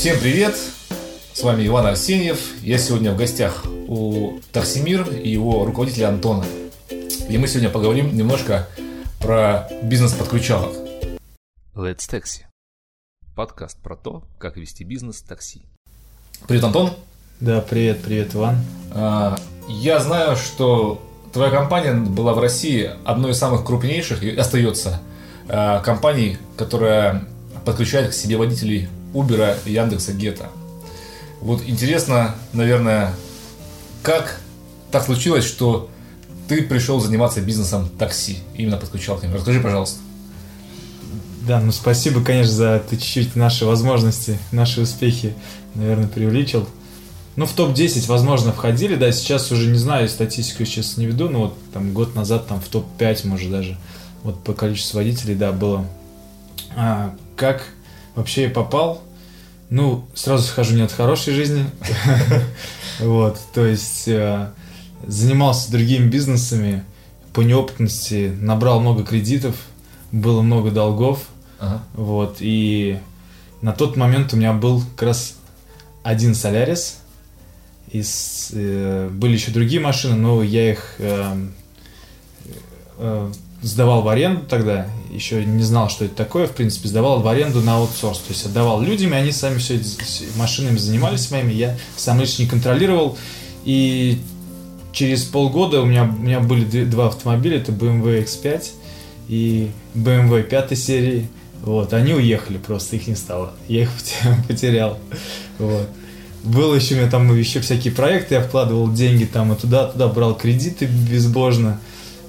Всем привет! С вами Иван Арсеньев. Я сегодня в гостях у Таксимир и его руководителя Антона. И мы сегодня поговорим немножко про бизнес подключалок. Let's Taxi. Подкаст про то, как вести бизнес такси. Привет, Антон. Да, привет, привет, Иван. А, Я знаю, что твоя компания была в России одной из самых крупнейших и остается а, компанией, которая подключает к себе водителей Uber, Яндекса, Гета. Вот интересно, наверное, как так случилось, что ты пришел заниматься бизнесом такси, именно подключалками. Расскажи, пожалуйста. Да, ну спасибо, конечно, за ты чуть-чуть наши возможности, наши успехи, наверное, преувеличил. Ну, в топ-10, возможно, входили, да, сейчас уже не знаю, статистику сейчас не веду, но вот там год назад там в топ-5, может, даже, вот по количеству водителей, да, было. А, как вообще я попал? Ну, сразу скажу, не от хорошей жизни. Вот, то есть э, занимался другими бизнесами по неопытности, набрал много кредитов, было много долгов, Ага. вот, и на тот момент у меня был как раз один Солярис, и с- э, были еще другие машины, но я их э, э, сдавал в аренду тогда, еще не знал, что это такое, в принципе, сдавал в аренду на аутсорс, то есть отдавал людям, и они сами все эти машинами занимались моими, я сам лично не контролировал, и через полгода у меня, у меня были два автомобиля, это BMW X5 и BMW пятой серии, вот, они уехали просто, их не стало, я их поте- потерял, вот. Было еще у меня там еще всякие проекты, я вкладывал деньги там и туда, туда брал кредиты безбожно,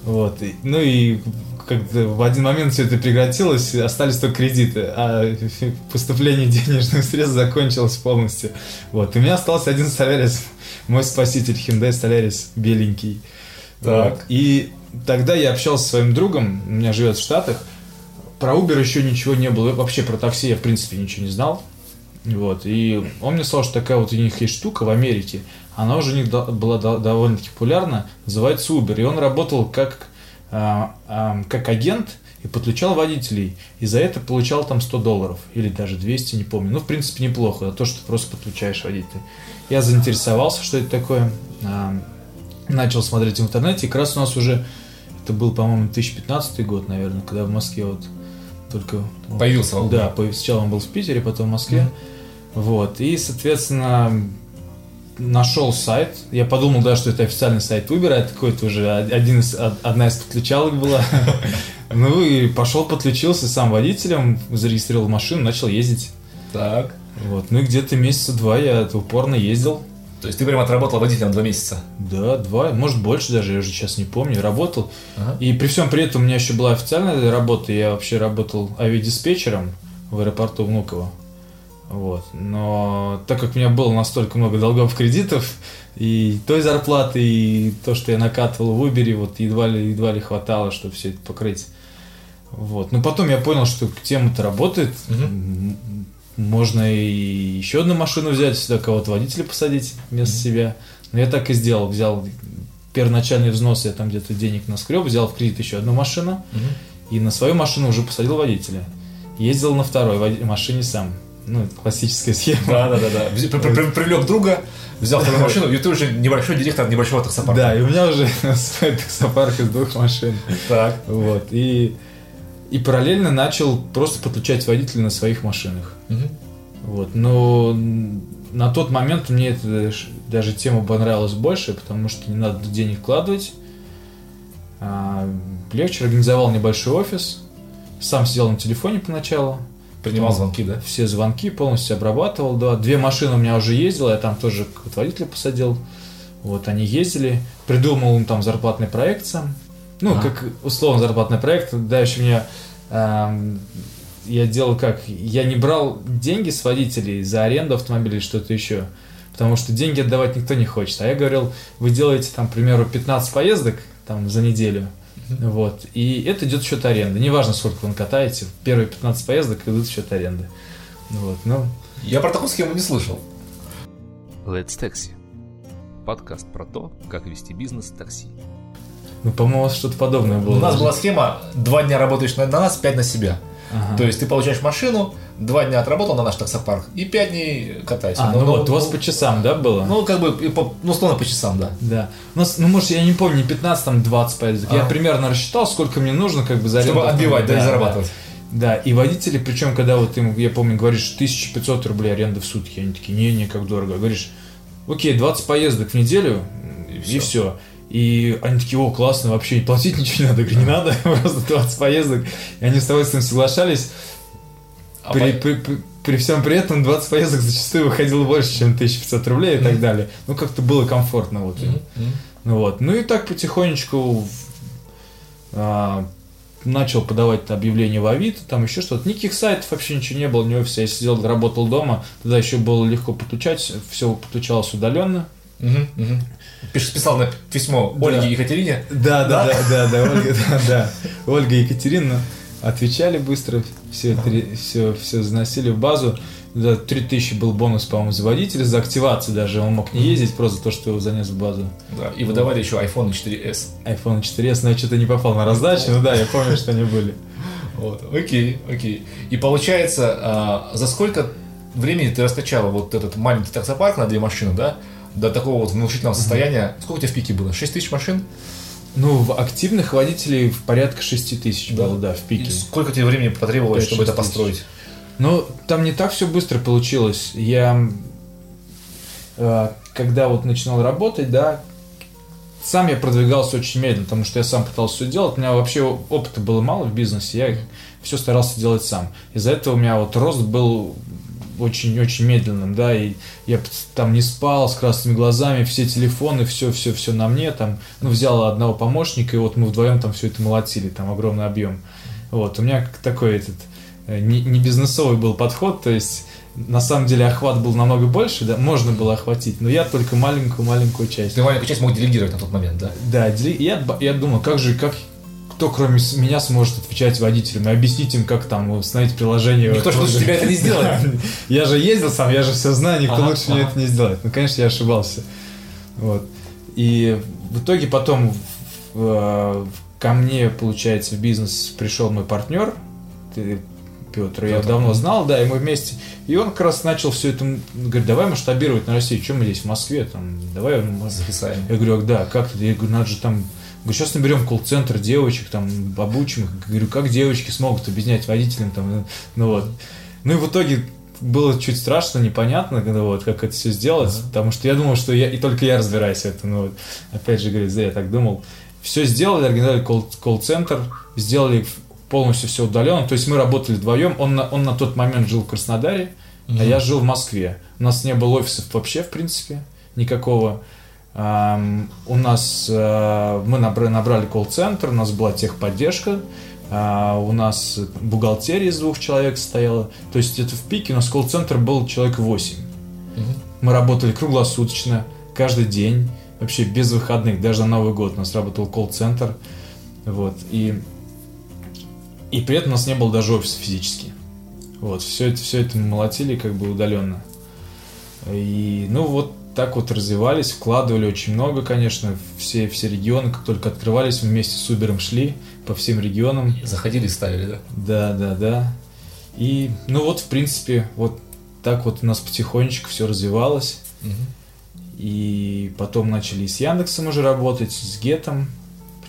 вот. Ну и как-то в один момент все это прекратилось, остались только кредиты, а поступление денежных средств закончилось полностью. Вот. И у меня остался один Солярис, мой спаситель Hyundai Solaris беленький. Так. Вот. И тогда я общался со своим другом, у меня живет в Штатах, про Uber еще ничего не было, вообще про такси я в принципе ничего не знал. Вот. И он мне сказал, что такая вот у них есть штука в Америке, она уже у них до- была до- довольно-таки популярна, называется Uber. И он работал как, а, а, как агент и подключал водителей. И за это получал там 100 долларов или даже 200, не помню. Ну, в принципе, неплохо, за то, что ты просто подключаешь водителей. Я заинтересовался, что это такое. а, начал смотреть в интернете. И как раз у нас уже, это был, по-моему, 2015 год, наверное, когда в Москве вот только... Появился Uber. Да, сначала он был в Питере, потом в Москве. Вот. И, соответственно, нашел сайт. Я подумал, да, что это официальный сайт Uber, а это какой-то уже один из, од- одна из подключалок была. Ну и пошел, подключился сам водителем, зарегистрировал машину, начал ездить. Так. Вот. Ну и где-то месяца два я упорно ездил. То есть ты прям отработал водителем два месяца. Да, два, может больше даже, я уже сейчас не помню, работал. Ага. И при всем при этом у меня еще была официальная работа, я вообще работал авиадиспетчером в аэропорту Внуково. Вот. Но так как у меня было настолько много долгов кредитов, и той зарплаты, и то, что я накатывал в Uber, вот едва ли, едва ли хватало, чтобы все это покрыть. Вот. Но потом я понял, что тема-то работает. М, Можно и еще одну машину взять, сюда кого-то водителя посадить вместо себя. Но я так и сделал. Взял первоначальный взнос, я там где-то денег наскреб, взял в кредит еще одну машину, Мгм. и на свою машину уже посадил водителя. Ездил на второй машине сам. Ну, это классическая схема. Да, да, да, да. Привлек друга, взял вторую машину, и ты уже небольшой директор небольшого таксопарка. Да, и у меня уже таксопарк из двух машин. Так. Вот. И, и параллельно начал просто подключать водителей на своих машинах. Мгм. Вот. Но на тот момент мне эта ш- даже тема понравилась больше, потому что не надо денег вкладывать. А, легче организовал небольшой офис. Сам сидел на телефоне поначалу. Принимал звонки, да? Все звонки полностью обрабатывал. Да. Две машины у меня уже ездило, я там тоже водителя посадил. Вот, они ездили. Придумал им там зарплатный проект сам. Ну, Ага. как условно зарплатный проект. Дальше меня ам, я делал как? Я не брал деньги с водителей за аренду автомобиля или что-то еще. Потому что деньги отдавать никто не хочет. А я говорил, вы делаете там, к примеру, 15 поездок там, за неделю. Вот. И это идет в счет аренды. Неважно, сколько вы накатаете. Первые 15 поездок идут в счет аренды. Вот. Ну, Я про такую схему не слышал. Let's Taxi. Подкаст про то, как вести бизнес такси. ну по-моему, у вас что-то подобное было. У нас была схема, два дня работаешь на нас, пять на себя. Ага. То есть ты получаешь машину, два дня отработал на наш таксопарк и пять дней катайся. А, ну, вот, у вас по часам, да, было? Ну, как бы, и по, ну, словно по часам, да. Да. У нас, ну, может, я не помню, не 15, там 20 поездок. Я А. примерно рассчитал, сколько мне нужно, как бы, за Чтобы отбивать, да, и автомобиля. зарабатывать. Да, и водители, причем, когда вот им, я помню, говоришь, 1500 рублей аренда в сутки, они такие, не-не, как дорого. Говоришь, окей, 20 поездок в неделю, и все. И они такие, о, классно, вообще платить ничего не надо. Я говорю, не надо, просто 20 поездок. И они с удовольствием соглашались. А При, по- при- при- при всем при этом 20 поездок зачастую выходило больше, чем 1500 рублей и так далее. Ну, как-то было комфортно вот им. Ну вот. Ну и так потихонечку а, начал подавать объявления в Авито, там еще что-то. Никаких сайтов вообще ничего не было, ни офиса. Я сидел, работал дома. Тогда еще было легко подключать, все подключалось удаленно. Мгм, мгм. Писал на письмо Да. Ольге Екатерине. Да, да, да, да, да, Ольга, да, да. Ольга Екатерина отвечали быстро, все, все, все заносили в базу. Да, 3000 был бонус, по-моему, за водителя, за активацию даже. Он мог не ездить, просто то, что его занес в базу. Да, и выдавали еще iPhone 4s. iPhone 4s, но я что-то не попал на раздачу, ну да, я помню, что они были. Вот, окей, окей. И получается, а, за сколько времени ты раскачала вот этот маленький таксопарк на две машины, да? До такого вот внушительного состояния. Сколько у тебя в пике было? 6 тысяч машин? Ну, в активных водителей в порядка 6 тысяч Да. было, да, в И пике. сколько тебе времени потребовалось, чтобы 5-6 это построить? Но там не так все быстро получилось. Я, э, когда вот начинал работать, да, сам я продвигался очень медленно, потому что я сам пытался все делать. У меня вообще опыта было мало в бизнесе, я все старался делать сам. Из-за этого у меня вот рост был очень-очень медленным, да, и я там не спал с красными глазами, все телефоны, все-все-все на мне, там, ну, взял одного помощника, и вот мы вдвоем там все это молотили, там огромный объем. Вот, у меня такой этот э, не, не бизнесовый был подход, то есть на самом деле охват был намного больше, да, можно было охватить, но я только маленькую-маленькую часть. Ты маленькую часть мог делегировать на тот момент, да? Да, я, я думал, как же, как кто кроме меня сможет отвечать водителям и объяснить им, как там установить приложение. Никто же лучше тебя это не сделает. Я же ездил сам, я же все знаю, никто лучше мне ага. это не сделает. Ну, конечно, я ошибался. Вот. И в итоге потом в- ко мне, получается, в бизнес пришел мой партнер, ты, Петр, я давно знал, да, и мы вместе. И он как раз начал все это, говорит, давай масштабировать на Россию, чем мы здесь в Москве, там, давай мы Зависаем. я говорю, «А да, как это? Я говорю, надо же там... Говорю, сейчас наберем колл-центр девочек, там, обучим их. Говорю, как девочки смогут объяснять водителям, там, ну вот. Ну и в итоге было чуть страшно, непонятно, ну, вот, как это все сделать, потому что я думал, что я, и только я разбираюсь в этом, ну вот. Опять же, говорит, да, я так думал. Все сделали, организовали колл- колл-центр, сделали полностью все удаленно, то есть мы работали вдвоем, он на, он на тот момент жил в Краснодаре, а я жил в Москве. У нас не было офисов вообще, в принципе, никакого. У нас э, мы набрали, колл-центр, у нас была техподдержка, а, у нас бухгалтерия из двух человек стояла. То есть это в пике у нас колл-центр был человек 8. Мгм. Мы работали круглосуточно, каждый день, вообще без выходных, даже на Новый год у нас работал колл-центр. Вот, и, и при этом у нас не было даже офиса физически. Вот, все это, все это мы молотили как бы удаленно. И, ну, вот так вот развивались, вкладывали очень много, конечно, все, все регионы, как только открывались, вместе с Uber шли по всем регионам. Заходили и ставили, да? Да, да, да. И, ну вот, в принципе, вот так вот у нас потихонечку все развивалось. Мгм. И потом начали и с Яндексом уже работать, с Гетом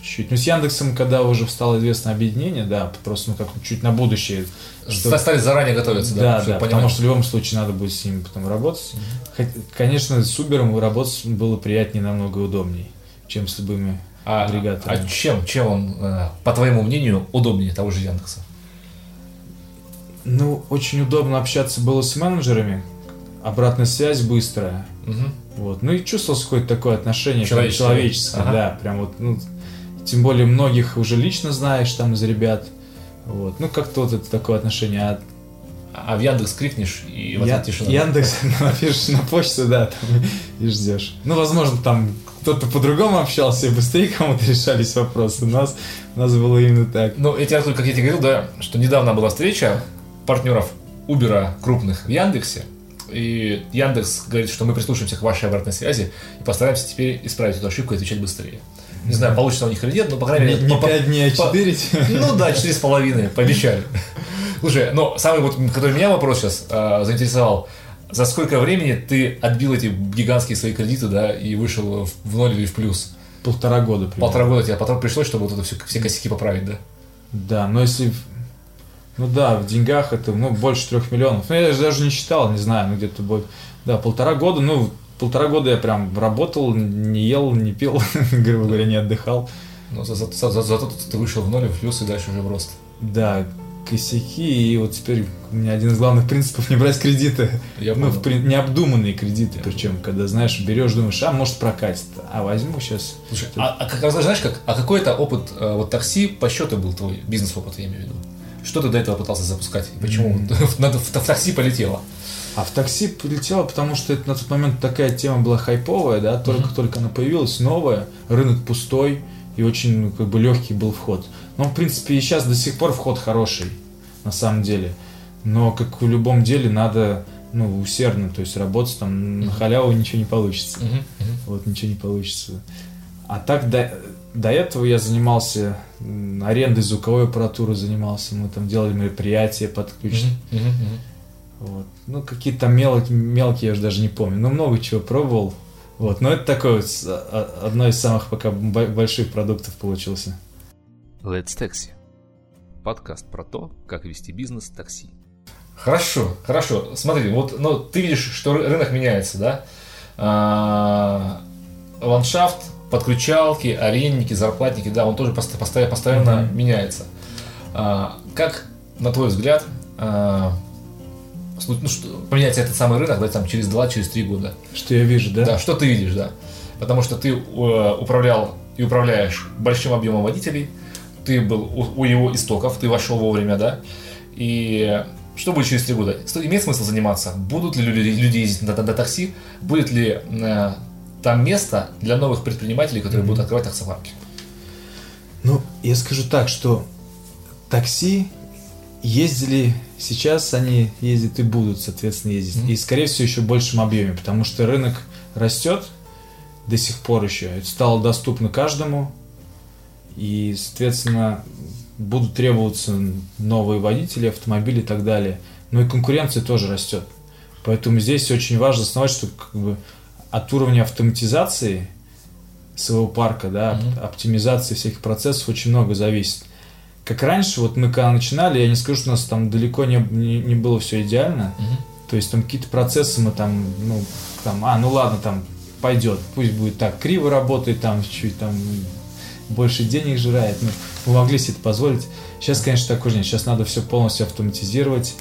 чуть-чуть. Ну, с Яндексом, когда уже стало известно объединение, да, просто, ну, как чуть на будущее. что- Стали заранее готовиться, да? Да, да, понимать. потому что в любом случае надо будет с ними потом работать. Хот- Конечно, с Uber работать было приятнее, намного удобнее, чем с любыми А, агрегаторами. а чем, чем он, э, по твоему мнению, удобнее того же Яндекса? Ну, очень удобно общаться было с менеджерами, обратная связь быстрая. Мгм. Вот. Ну и чувствовалось какое-то такое отношение Человеческое. человеческое, Ага. да, прям вот, ну, тем более многих уже лично знаешь там из ребят. Вот. Ну, как-то вот это такое отношение. А А в Яндекс крикнешь и в Я- тишина. Яндекс напишешь на почту, да, там и ждешь. Ну, возможно, там кто-то по-другому общался, и быстрее кому-то решались вопросы. У нас, у нас было именно так. Ну, эти Артур, как я тебе говорил, да, что недавно была встреча партнеров Убера крупных в Яндексе. И Яндекс говорит, что мы прислушаемся к вашей обратной связи и постараемся теперь исправить эту ошибку и отвечать быстрее. Не знаю, получится у них или нет, но, по крайней Не, мере... не по- 5 дней, а по- 4. Ну да, четыре с половиной, пообещали. Слушай, ну, самый вот, который меня вопрос сейчас э, заинтересовал, за сколько времени ты отбил эти гигантские свои кредиты, да, и вышел в, в ноль или в плюс? Полтора года примерно. Полтора года тебе потом пришлось, чтобы вот это все, все косяки поправить, да? Да, но если... Ну да, в деньгах это ну, больше трех миллионов. Ну, я же даже не считал, не знаю, ну где-то будет... Да, полтора года, ну, полтора года я прям работал, не ел, не пил, грубо говоря, не отдыхал. Но за, за, за- за- зато ты вышел в ноль, в плюс и дальше уже в рост. Да, косяки, и вот теперь у меня один из главных принципов не брать кредиты. Я ну, понял. в при- необдуманные кредиты, Я причем, когда, знаешь, берешь, думаешь, а может прокатит, а возьму сейчас. Слушай, а, а как, знаешь, как, а какой это опыт э, вот такси по счету был твой бизнес-опыт, я имею в виду? Что ты до этого пытался запускать? И почему вот на- в, в такси полетело? А в такси полетело, потому что это на тот момент такая тема была хайповая, да, только-только она появилась, новая, рынок пустой и очень, ну, как бы, легкий был вход. Но, в принципе, и сейчас до сих пор вход хороший, на самом деле. Но, как в любом деле, надо, ну, усердно, то есть работать там на халяву ничего не получится. Вот ничего не получится. А так до, до этого я занимался арендой звуковой аппаратуры занимался. Мы там делали мероприятия подключены. Вот. Ну, какие-то там мелкие, мелкие, я уже даже не помню. Но много чего пробовал. Вот. Но это такое вот а- а- одно из самых пока бо- больших продуктов получился. Let's Taxi. Подкаст про то, как вести бизнес в такси. Хорошо, хорошо. Смотри, вот ну, ты видишь, что ры- рынок меняется, да? А, ландшафт, подключалки, арендники, зарплатники, да, он тоже пост- постоянно, постоянно Мгм. меняется. А, как, на твой взгляд, а, ну, что, поменяется этот самый рынок, да, там, через 2 через 3 года? Что я вижу, да? Да, что ты видишь, да. Потому что ты э, управлял и управляешь большим объемом водителей, ты был у, у его истоков, ты вошел вовремя, да. И что будет через три года? Сто- Имеет смысл заниматься? Будут ли люди, люди ездить на, на- на такси? Будет ли э, там место для новых предпринимателей, которые будут открывать таксопарки? Ну, я скажу так, что такси ездили, сейчас они ездят и будут, соответственно, ездить. Мгм. И, скорее всего, еще в большем объеме, потому что рынок растет до сих пор еще. Это стало доступно каждому. И, соответственно, будут требоваться новые водители, автомобили и так далее. Но и конкуренция тоже растет. Поэтому здесь очень важно знать, что как бы от уровня автоматизации своего парка, да, оп- оптимизации всех процессов очень много зависит. Как раньше, вот мы когда начинали, я не скажу, что у нас там далеко не, не, не было все идеально. То есть там какие-то процессы мы там, ну, там, а, ну ладно, там пойдет, пусть будет так, криво работает, там чуть там больше денег жирает, ну, мы могли себе это позволить. Сейчас, конечно, так уже нет, сейчас надо все полностью автоматизировать,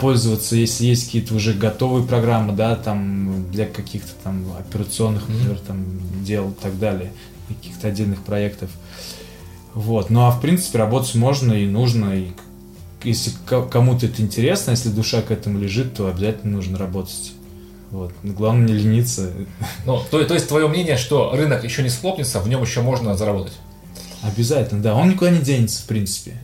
пользоваться, если есть какие-то уже готовые программы, да, там для каких-то там операционных, например, там дел и так далее, каких-то отдельных проектов. Вот. Ну а в принципе работать можно и нужно, и если ко- кому-то это интересно, если душа к этому лежит, то обязательно нужно работать. Вот. Но Главное не лениться. Ну, то, то есть твое мнение, что рынок еще не схлопнется, в нем еще можно заработать? Обязательно, да. Он никуда не денется, в принципе.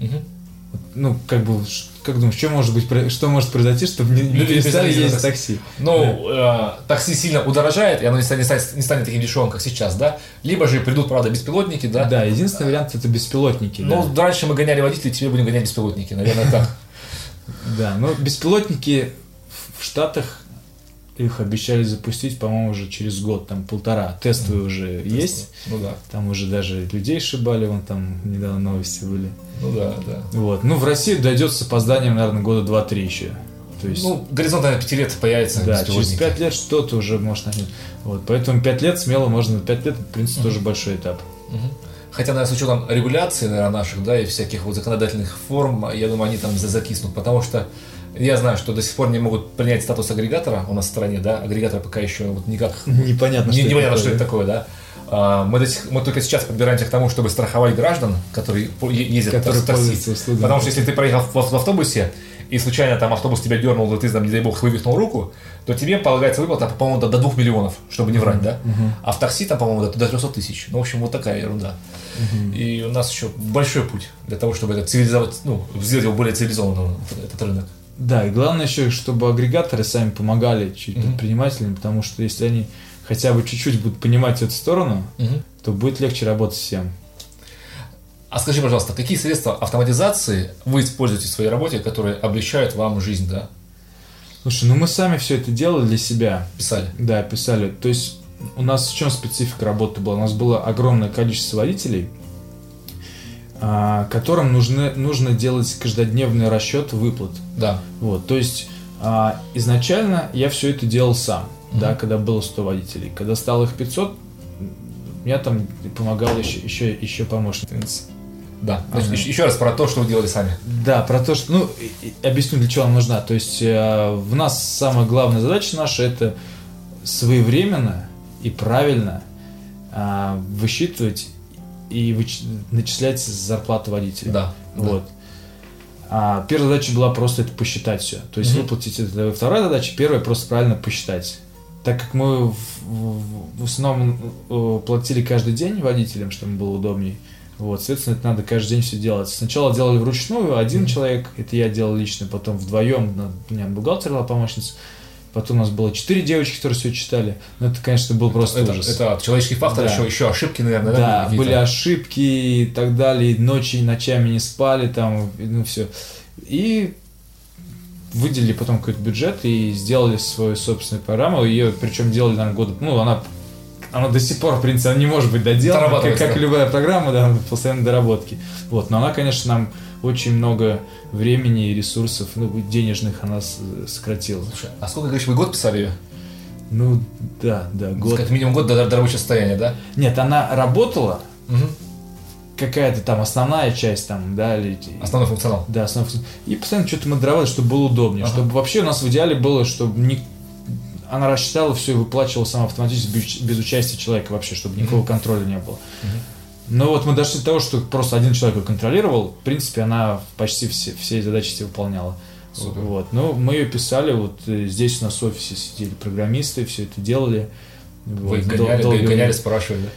Вот, Ну, как бы, как думаешь, что может быть, что может произойти, чтобы не, Люди перестали ездить такси? Ну, э, такси сильно удорожает, и оно не станет, не станет, не станет таким дешевым, как сейчас, да? Либо же придут, правда, беспилотники, да? Да, единственный вариант это беспилотники. Ну, да. раньше мы гоняли водителей, теперь будем гонять беспилотники, наверное, так. Да, но беспилотники в- в Штатах их обещали запустить, по-моему, уже через год, там полтора. Тестовые уже есть. Ну да, Там уже даже людей шибали, вон там недавно новости были. ну да, да. Вот. Ну, в России дойдет с опозданием, наверное, года 2-3 еще. То есть, Ну, горизонт, наверное, пяти лет появится да, через беспилотники. 5 лет что-то уже может начать. Вот. Поэтому 5 лет смело можно, 5 лет, в принципе, тоже большой этап. Мгм. Хотя, наверное, с учетом регуляции, наверное, наших, да, и всяких вот законодательных форм, я думаю, они там за- закиснут, потому что я знаю, что до сих пор не могут принять статус агрегатора у нас в стране, да, агрегатора пока еще вот никак Непонятно, Не- что непонятно, это что такое, это такое, да. А, Мы, до сих- мы только сейчас подбираемся к тому, чтобы страховать граждан, которые ездят Которые в такси. Потому что если ты проехал в, в автобусе, и случайно там автобус тебя дернул, и ты там, не дай бог, вывихнул руку, то тебе полагается выплата, по-моему, до, до 2 миллионов, чтобы не врать, да? А в такси там, по-моему, до, до 300 тысяч. Ну, в общем, вот такая ерунда. И у нас еще большой путь для того, чтобы это цивилизовать, ну, сделать его более цивилизованным, этот, рынок. Да, и главное еще, чтобы агрегаторы сами помогали чуть Мгм. предпринимателям, потому что если они хотя бы чуть-чуть будут понимать эту сторону, Мгм. то будет легче работать всем. А скажи, пожалуйста, какие средства автоматизации вы используете в своей работе, которые облегчают вам жизнь, да? Слушай, ну мы сами все это делали для себя. Писали. Да, писали. То есть у нас в чем специфика работы была? У нас было огромное количество водителей, а, которым нужны, нужно делать каждодневный расчет выплат. Да. Вот, то есть а, изначально я все это делал сам, Мгм. да, когда было 100 водителей. Когда стало их 500, я там помогал еще, еще, еще помощник. Да. Значит, Ага. еще, раз про то, что вы делали сами. Да, про то, что, ну, объясню, для чего она нужна. То есть э, в нас самая главная задача наша это своевременно и правильно а, высчитывать и выч- начислять зарплату водителя. Да. Вот. А первая задача была просто это посчитать все. То есть Мгм. выплатить это. Вторая задача, первая просто правильно посчитать. Так как мы в, в- в основном э, платили каждый день водителям, чтобы было удобней, вот, соответственно, это надо каждый день все делать. Сначала делали вручную, один Мгм. человек, это я делал лично, потом вдвоем, у меня бухгалтер была помощница, потом у нас было четыре девочки, которые все читали. Ну, это, конечно, был просто это, ужас. это человеческий фактор, Да. еще, еще ошибки, наверное, да? Да, были ошибки и так далее, ночи и ночами не спали там, ну все. И выделили потом какой-то бюджет и сделали свою собственную программу. Ее причем делали, наверное, года, ну, она, она до сих пор, в принципе, она не может быть доделана, как, как любая программа, да, постоянно доработки. Вот, но она, конечно, нам очень много времени и ресурсов, ну, денежных она сократила. Слушай, а сколько, говоришь, вы год писали ее? Ну, да, да, год. Как минимум год до, до рабочего состояния, да? Нет, она работала, Мгм. какая-то там основная часть там, да, или... Основной функционал. Да, основной функций. И постоянно что-то модеровали, чтобы было удобнее. Ага. Чтобы вообще у нас в идеале было, чтобы не... она рассчитала все и выплачивала сама автоматически без, без участия человека вообще, чтобы никакого Мгм. контроля не было. Мгм. Но вот мы дошли до того, что просто один человек ее контролировал. В принципе, она почти все, все задачи все выполняла. Супер. Вот. Но мы ее писали, вот э, здесь у нас в офисе сидели программисты, все это делали. Вы Вот, их дол- гоняли, гоняли, спрашивали, да?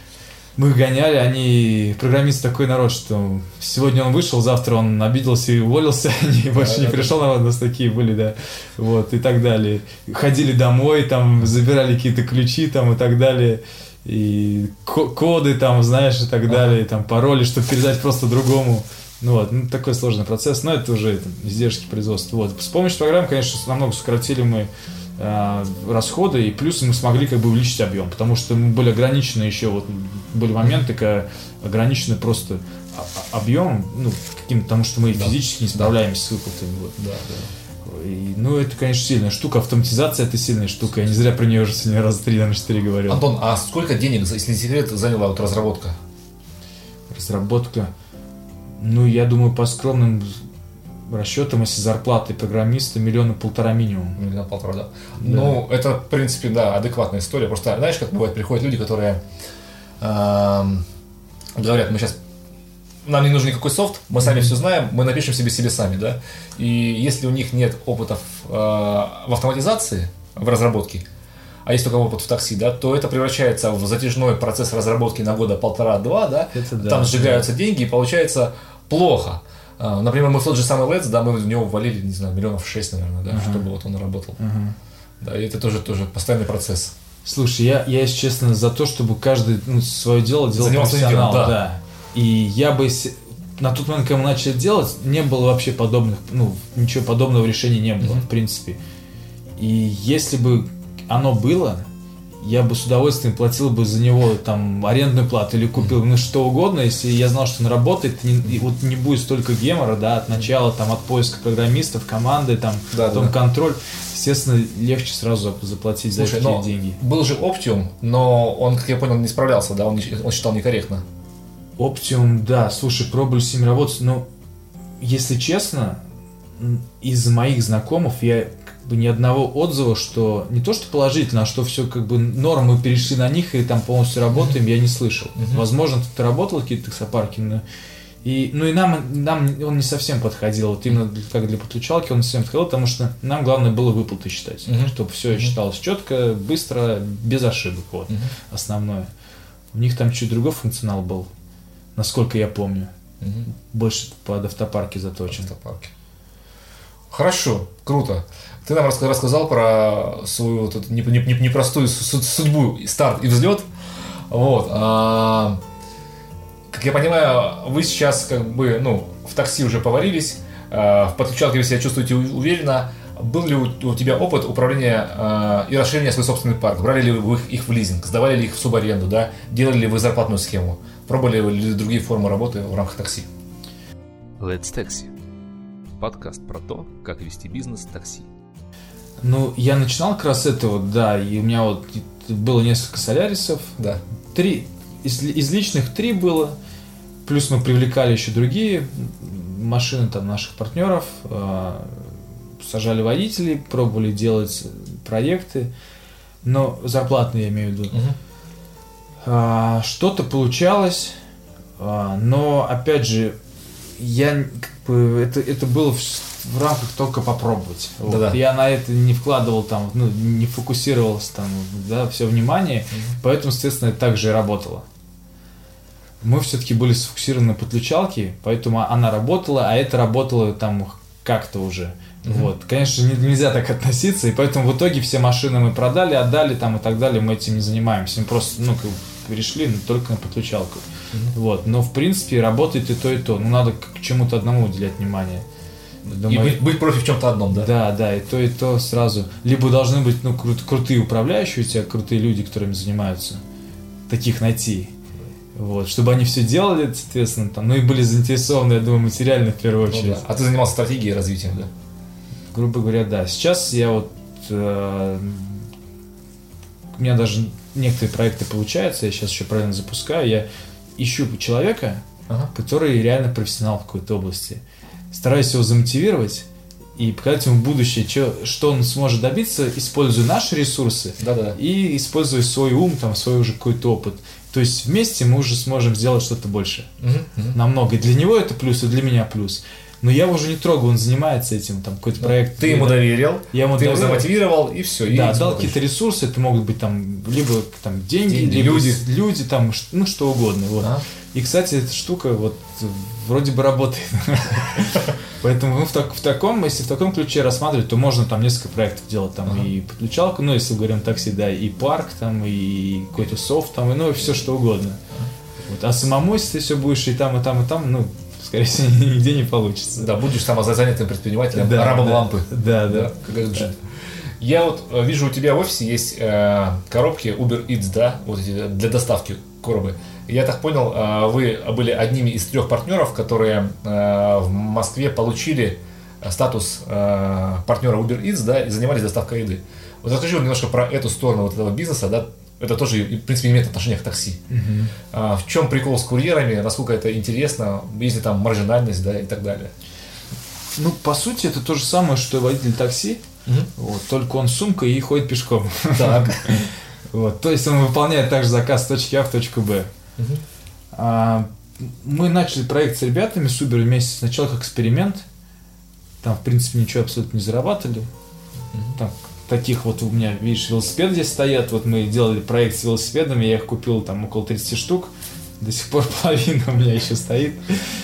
Мы их гоняли, они... Программист такой народ, что сегодня он вышел, завтра он обиделся и уволился, и больше не Да-да-да. пришел, народ, у нас такие были, да. Вот, и так далее. Ходили домой, там, забирали какие-то ключи, там, и так далее. И ко- коды, там, знаешь, и так далее, там, пароли, чтобы передать просто другому. Ну вот, ну, такой сложный процесс, но это уже там, издержки производства. Вот. С помощью программ, конечно, намного сократили мы расходы, и плюс мы смогли как бы увеличить объем, потому что мы были ограничены еще, вот были моменты, когда ограничены просто объемом, ну, каким потому что мы Да. физически не справляемся с выплатами. Вот. Да, да. И, ну, это, конечно, сильная штука. Автоматизация это сильная штука. Я не зря про нее уже сегодня раз три, наверное, четыре говорил. Антон, а сколько денег, если не секрет, заняла вот разработка? Разработка. Ну, я думаю, по скромным расчетам, если зарплаты программиста миллиона полтора минимум. Миллион полтора, да. Ну, это, в принципе, да, адекватная история. Просто, знаешь, как бывает, приходят люди, которые эм, говорят, мы сейчас нам не нужен никакой софт, мы сами все знаем, мы напишем себе себе сами, да. И если у них нет опыта в, э, в автоматизации, в разработке, а есть только опыт в такси, да, то это превращается в затяжной процесс разработки на года полтора-два, да, Это да. там сжигаются деньги, и получается плохо. А, Например, мы в тот же самый Let's, да, мы в него ввалили, не знаю, миллионов шесть, наверное, да, Ага. чтобы вот он работал. Мгм. Да, и это тоже, тоже постоянный процесс. Слушай, я, я, если честно, за то, чтобы каждый ну, свое дело делал Занимался профессионал. делом, да. да. И я бы на тот момент, когда мы начали делать, не было вообще подобных, ну, ничего подобного решения не было, Мгм. в принципе. И если бы оно было, я бы с удовольствием платил бы за него там арендную плату или купил ну что угодно, если я знал, что он работает, не- и вот не будет столько гемора, да, от начала, там, от поиска программистов, команды, там, Да, потом да. контроль, естественно, легче сразу заплатить за Слушай, такие но деньги. был же Optium, но он, как я понял, не справлялся, да, он, он считал некорректно. Оптимум, да, слушай, пробовали с ними работать, но, если честно, из моих знакомых я бы ни одного отзыва, что не то, что положительно, а что все как бы норм, мы перешли на них и там полностью работаем, я не слышал. Мгм. Возможно, ты работал какие-то таксопарки, но и, ну и нам, нам он не совсем подходил, вот именно для- как для подключалки он не совсем подходил, потому что нам главное было выплаты считать, Мгм. чтобы все Мгм. считалось четко, быстро, без ошибок, вот основное. У них там чуть другой функционал был, насколько я помню. Мгм. Больше под автопарки заточен. Автопарки. Хорошо, круто. Ты нам рассказал про свою вот эту неп- неп- неп- непростую су- судьбу, старт и взлет. Вот. а, как я понимаю, вы сейчас как бы, ну, в такси уже поварились, э, в подключалке вы себя чувствуете уверенно. Был ли у, тебя опыт управления э, и расширения свой собственный парк? Брали ли вы их в лизинг? Сдавали ли их в субаренду? Да? Делали ли вы зарплатную схему? Пробовали ли другие формы работы в рамках такси? Let's Taxi. Подкаст про то, как вести бизнес в такси. Ну, я начинал как раз с этого, да, и у меня вот было несколько солярисов, Да. три, из, из личных три было, плюс мы привлекали еще другие машины там наших партнеров, э, сажали водителей, пробовали делать проекты, но зарплатные я имею в виду. А, что-то получалось, а, но опять же, я как бы, это, это было в, рамках только попробовать. Вот. Да-да. Я на это не вкладывал там, ну, не фокусировался там, да, все внимание, поэтому, соответственно, это также и работало. Мы все-таки были сфокусированы на подключалке, поэтому она работала, а это работало там как-то уже. Вот. Конечно, не- нельзя так относиться, и поэтому в итоге все машины мы продали, отдали там и так далее, мы этим не занимаемся. Мы просто, ну, как перешли ну, только на подключалку. Вот. Но, в принципе, работает и то, и то. Ну, надо к чему-то одному уделять внимание. И Думаю, быть, быть профи в чем-то одном, да? да, да, и то, и то сразу. Либо должны быть ну, крут- крутые управляющие у тебя, крутые люди, которыми занимаются. Таких найти. Вот, чтобы они все делали, соответственно, там, ну и были заинтересованы, я думаю, материально в первую Ну очередь. да. А ты занимался стратегией и развитием, да? Грубо говоря, да. Сейчас я вот... э, у меня даже некоторые проекты получаются, я сейчас еще правильно запускаю. Я ищу человека, Ага. который реально профессионал в какой-то области. Стараюсь его замотивировать и показать ему будущее, чё- что он сможет добиться, используя наши ресурсы Да-да. и используя свой ум, там, свой уже какой-то опыт. То есть вместе мы уже сможем сделать что-то больше. Мгм. Намного. И для него это плюс, и для меня плюс. Но я его уже не трогаю, он занимается этим, там, какой-то проект. Ты ему Да. доверил, Я ему ты его доверил. замотивировал, и все. Да, дал какие-то ресурсы, это могут быть там либо там деньги, Деньги, либо люди. люди там, ну что угодно. Вот. Ага. И, кстати, эта штука вот вроде бы работает. Поэтому ну, в, так- в таком, если в таком ключе рассматривать, то можно там несколько проектов делать. Там Ага. и подключалку, ну, если говорим такси, да, и парк, там, и какой-то софт, там, и, ну, все что угодно. Вот. А самому, если ты все будешь и там, и там, и там, ну, скорее всего, нигде не получится. Да, будешь самозанятым предпринимателем, Да, рабом да. лампы. Да, да. как говорит Джин. Я вот э, вижу, у тебя в офисе есть э, коробки Uber Eats, да, вот эти для доставки коробы. Я так понял, э, вы были одними из трех партнеров, которые э, в Москве получили статус э, партнера Uber Eats, да, и занимались доставкой еды. Вот расскажи немножко про эту сторону вот этого бизнеса, да, это тоже, в принципе, имеет отношение к такси. А, в чем прикол с курьерами, насколько это интересно, есть ли там маржинальность, да, и так далее. Ну, по сути, это то же самое, что и водитель такси, вот, только он с сумкой и ходит пешком. Так. Вот, то есть он выполняет также заказ с точки А в точку Б. А, мы начали проект с ребятами, с Uber вместе сначала как эксперимент. Там, в принципе, ничего абсолютно не зарабатывали. Там, таких вот у меня, видишь, велосипеды здесь стоят. Вот мы делали проект с велосипедами, я их купил там около 30 штук. До сих пор половина у меня еще стоит.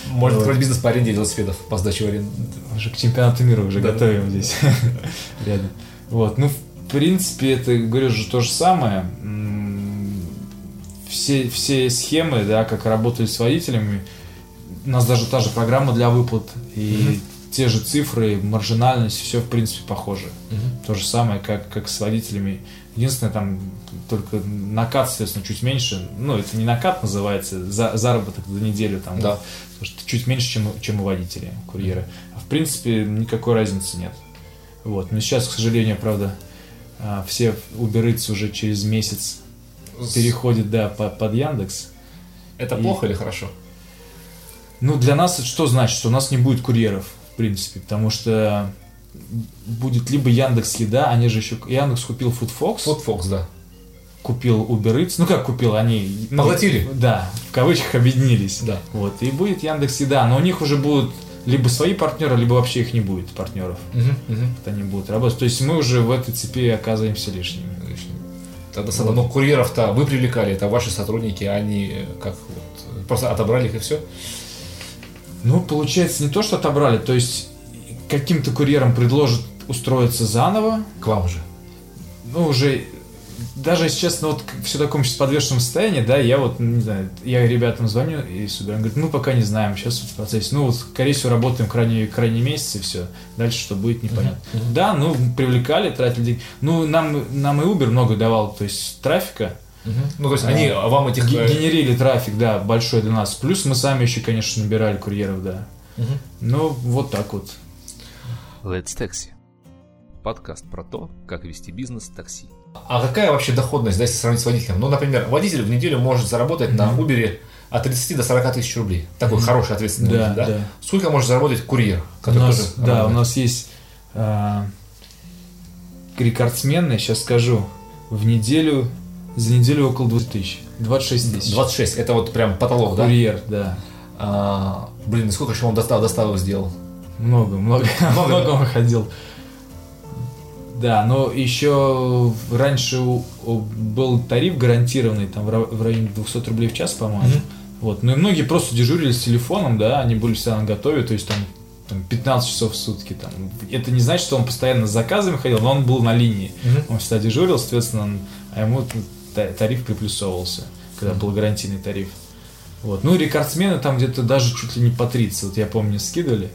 Можно Вот. открыть бизнес по аренде велосипедов, по сдаче в аренду. Уже к чемпионату мира уже Да. готовим здесь. Рядом. Вот, ну, в принципе, это, говорю же, то же самое. Все, все схемы, да, как работали с водителями, у нас даже та же программа для выплат и те же цифры, маржинальность, все, в принципе, похоже. То же самое, как, как с водителями. Единственное, там только накат, соответственно, чуть меньше. Ну, это не накат называется, за, заработок за неделю там. Да. Потому что чуть меньше, чем, чем у водителя, курьера. А в принципе, никакой разницы нет. Вот. Но сейчас, к сожалению, правда, а, все Eats уже через месяц переходят, да, по- под Яндекс. Это И- плохо или хорошо? Ну, для нас это что значит? Что у нас не будет курьеров, в принципе, потому что будет либо Яндекс Еда, они же еще... Яндекс купил FoodFox, Вот Fox, да. купил Uber Eats, ну как купил, они... ну, Поглотили? Да, в кавычках объединились. Да. Вот, и будет Яндекс Еда, но у них уже будут либо свои партнеры, либо вообще их не будет партнеров. Вот они будут работать. То есть мы уже в этой цепи оказываемся лишними. Тогда но курьеров-то вы привлекали, это ваши сотрудники, они э, как вот, просто отобрали их и все. Ну, получается, не то, что отобрали, то есть каким-то курьерам предложат устроиться заново, К вам уже. ну, уже даже, если честно, вот все таком сейчас подвешенном состоянии, да, я вот, не знаю, я ребятам звоню и сюда, он говорит, мы пока не знаем, сейчас вот в процессе, ну, вот, скорее всего, работаем крайний, крайний месяц и все, дальше что будет, непонятно. Мгм. Да, ну, привлекали, тратили деньги, ну, нам, нам и Uber много давал, то есть трафика, Мгм. Ну, то есть А, они вам этих... э, генерили трафик, да, большой для нас, плюс мы сами еще, конечно, набирали курьеров, да. Мгм. Ну, вот так вот. Let's Taxi. Подкаст про то, как вести бизнес в такси. А какая вообще доходность, да, если сравнить с водителем? Ну, например, водитель в неделю может заработать на Uber от 30 до 40 тысяч рублей. Такой хороший, ответственный Да, водитель, да? да. Сколько может заработать курьер, У нас, да, у нас есть а, рекордсмены, сейчас скажу, в неделю, за неделю около 20 тысяч, 26 тысяч. 26, это вот прям потолок, да? Курьер, да. А, блин, сколько еще он достав, доставок сделал? Много, много, Много, он ходил. Да, но еще раньше был тариф гарантированный, там в ра- в районе 200 рублей в час, по-моему. Мгм. Вот. Ну и многие просто дежурили с телефоном, да, они были всегда на готове, то есть там, там 15 часов в сутки. Там. Это не значит, что он постоянно с заказами ходил, но он был на линии. Мгм. Он всегда дежурил, соответственно, он- а ему та- тариф приплюсовывался, когда был гарантийный тариф. Вот. Ну и рекордсмены там где-то даже чуть ли не по 30. Вот я помню, скидывали.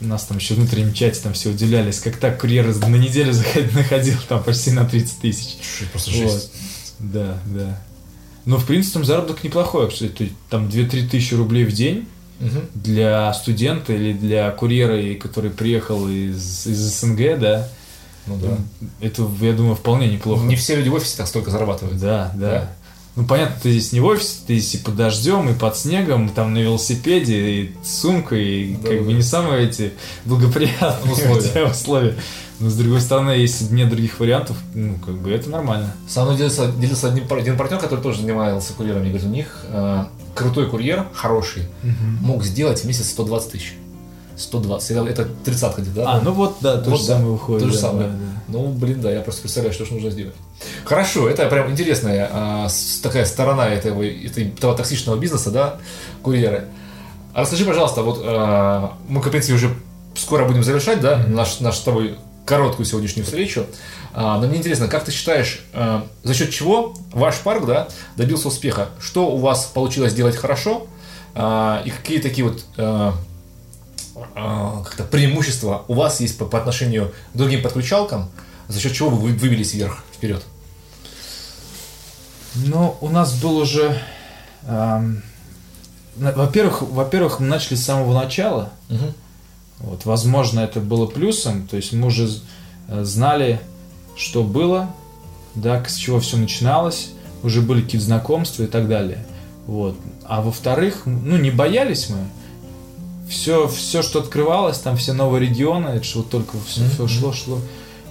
Нас там еще в внутреннем чате там все удивлялись, как так курьер на неделю заходил, находил там почти на 30 тысяч. Просто Вот. жесть. Да, да. Но, в принципе, там заработок неплохой. Кстати, То есть, там 2-3 тысячи рублей в день Мгм. для студента или для курьера, который приехал из, из СНГ, да, Ну да. это, я думаю, вполне неплохо. Не все люди в офисе так столько зарабатывают. Да, да, Да? Ну, понятно, ты здесь не в офисе, ты здесь и под дождем, и под снегом, там на велосипеде, и сумкой, и Да, как да. бы не самые эти благоприятные Условия. условия. Но, с другой стороны, если нет других вариантов, ну, как бы это нормально. Со мной делился, делился один, один партнер, который тоже занимался курьерами. Говорит, у них э, крутой курьер, хороший, мог сделать в месяц 120 тысяч. 120. Это, тридцатка где-то, да? А, ну вот, да, то Вот же да, самое. То же да, самое. да, да. Ну, блин, да, я просто представляю, что ж нужно сделать. Хорошо, это прям интересная а, такая сторона этого, этого токсичного бизнеса, да, курьеры. А расскажи, пожалуйста, вот а, мы, в принципе, уже скоро будем завершать, да, наш, наш с тобой короткую сегодняшнюю встречу. А, но мне интересно, как ты считаешь, а, за счет чего ваш парк, да, добился успеха? Что у вас получилось сделать хорошо? А, и какие такие вот а, как-то преимущества у вас есть по, по отношению к другим подключалкам, за счет чего вы вы- выбились вверх, вперед? Ну, у нас был уже... эм, во-первых, во-первых, мы начали с самого начала. Вот, возможно, это было плюсом. То есть мы уже э, знали, что было, да, с чего все начиналось, уже были какие-то знакомства и так далее. Вот. А во-вторых, ну, не боялись мы. Все, все, что открывалось, там все новые регионы, это же вот только все, Мгм. шло, шло.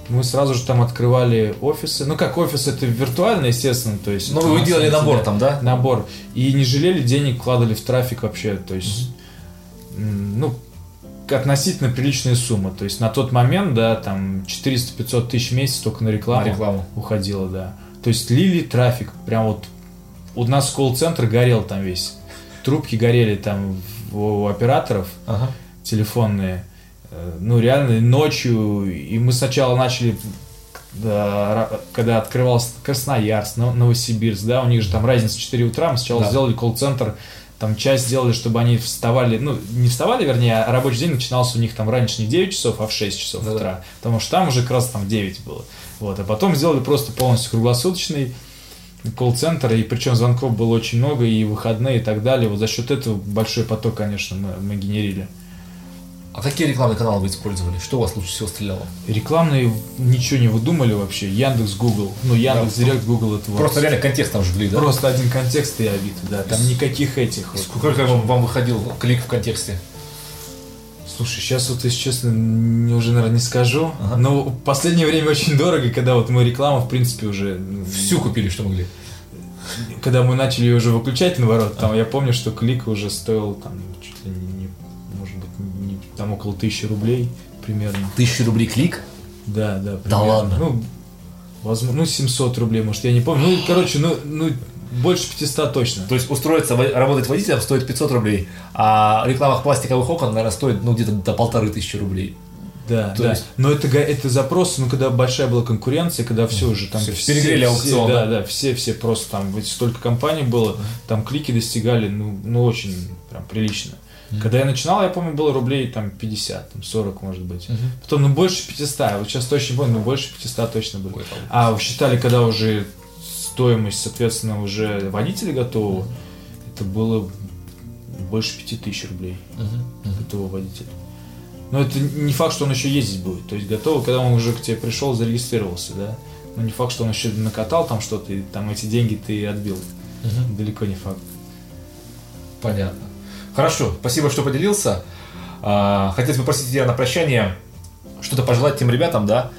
Мы сразу же там открывали офисы. Ну, как офис, это виртуально, естественно. То есть, Ну, вы делали набор да, там, да? набор. И не жалели денег, вкладывали в трафик вообще. То есть, м, ну, относительно приличная сумма. То есть на тот момент, да, там 400-500 тысяч в месяц только на рекламу, На рекламу. уходило, да. То есть лили трафик, прям вот у нас колл-центр горел там весь. Трубки горели там у операторов Ага. телефонные. Э, Ну, реально, ночью. И мы сначала начали, да, когда открывался Красноярск, Но- Новосибирск, да, у них же там разница 4 утра, мы сначала Да. сделали колл-центр, там часть сделали, чтобы они вставали, ну, не вставали, вернее, а рабочий день начинался у них там раньше не в 9 часов, а в 6 часов Да-да. утра, потому что там уже как раз там в 9 было. Вот, а потом сделали просто полностью круглосуточный колл-центр, и причем звонков было очень много, и выходные, и так далее. Вот за счет этого большой поток, конечно, мы, мы генерили. А какие рекламные каналы вы использовали? Что у вас лучше всего стреляло? Рекламные ничего не выдумали вообще. Яндекс, Google. Ну, Яндекс, Да. Директ, Google это вот. Просто реально контекст там жгли, да? Просто один контекст и Авито, да. Там никаких этих. вот. Сколько вам, вам выходил клик в контексте? Слушай, сейчас вот, если честно, уже, наверное, не скажу. Ага. Но в последнее время очень дорого, когда вот мы рекламу, в принципе, уже... ну, Всю купили, что могли. Когда мы начали ее уже выключать наоборот, там я помню, что клик уже стоил там чуть ли не, не- может быть, не- там около тысячи рублей примерно. Тысячу рублей клик? Да, да. Да примерно. ладно? Ну, возможно, ну 700 рублей, может, я не помню. Ну, короче, ну, ну больше 500 точно. То есть устроиться работать водителем стоит 500 рублей, а реклама пластиковых окон, наверное, стоит ну, где-то до полторы тысячи рублей. Да, То да. есть- Но это, это запрос, ну, когда большая была конкуренция, когда все уже там... Всё, перегрели аукцион, да? да? Да, все, все просто там, ведь столько компаний было, там клики достигали, ну, ну очень прям прилично. Когда я начинал, я помню, было рублей там 50, там 40, может быть. Потом, ну, больше 500, вот сейчас точно помню, но больше 500 точно было. Ой. А считали, когда уже стоимость, соответственно, уже водителя готового, это было больше 5000 рублей готового водителя. Но это не факт, что он еще ездить будет. То есть готовый, когда он уже к тебе пришел, зарегистрировался, да. Но не факт, что он еще накатал там что-то, и там эти деньги ты отбил. Далеко не факт. Понятно. Хорошо, спасибо, что поделился. А, Хотелось бы попросить тебя на прощание что-то пожелать тем ребятам, да,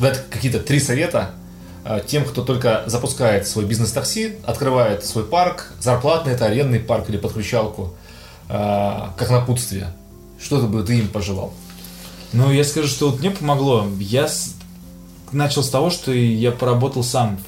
дать какие-то три совета тем, кто только запускает свой бизнес-такси, открывает свой парк, зарплатный это арендный парк или подключалку, а, как напутствие. Что ты бы ты им пожелал? Ну, я скажу, что вот мне помогло. Я с- начал с того, что я поработал сам.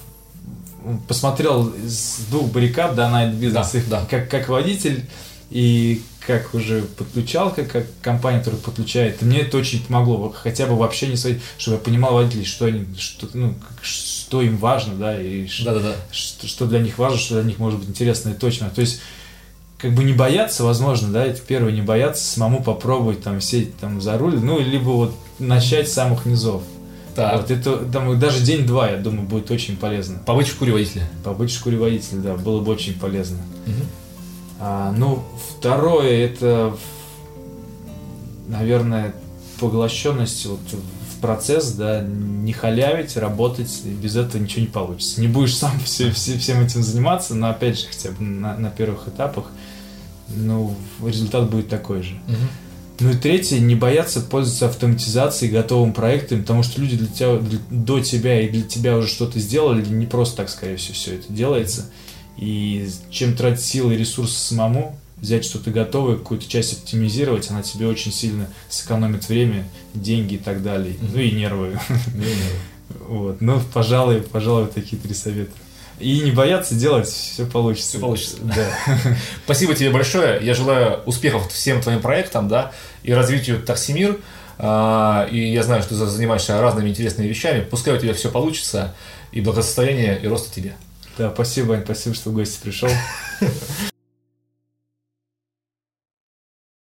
Посмотрел с двух баррикад, да, на бизнес, Да, да. Как, как водитель и как уже подключалка, как компания, которая подключает. Мне это очень помогло, хотя бы вообще не свои, чтобы я понимал водителей, что они, что, ну, что им важно, да, и ш- Да-да-да. что, что для них важно, что для них может быть интересно и точно. То есть, как бы не бояться, возможно, да, это первое, не бояться, самому попробовать там сесть там за руль, ну, либо вот начать с самых низов. Так. Вот это там даже день-два, я думаю, будет очень полезно. Побыть в шкуре водителя. Побыть в шкуре водителя, да, было бы очень полезно. А, ну, второе, это, наверное, поглощенность вот в процесс, да, не халявить, работать, и без этого ничего не получится. Не будешь сам все, все- всем этим заниматься, но опять же, хотя бы на, на первых этапах, ну, результат будет такой же. Ну и третье, не бояться пользоваться автоматизацией, готовым проектом, потому что люди для тебя, для- до тебя и для тебя уже что-то сделали, не просто так, скорее всего, все это делается. И чем тратить силы и ресурсы самому, взять что-то готовое, какую-то часть оптимизировать, она тебе очень сильно сэкономит время, деньги и так далее. Ну и нервы. Вот. Ну, пожалуй, пожалуй, такие три совета. И не бояться делать, все получится. Всё получится. Да. Спасибо тебе большое. Я желаю успехов всем твоим проектам, да, и развитию Таксимир. А, И я знаю, что ты занимаешься разными интересными вещами. Пускай у тебя все получится. И благосостояния, и роста тебе. Да, спасибо, Ань, спасибо, что в гости пришел.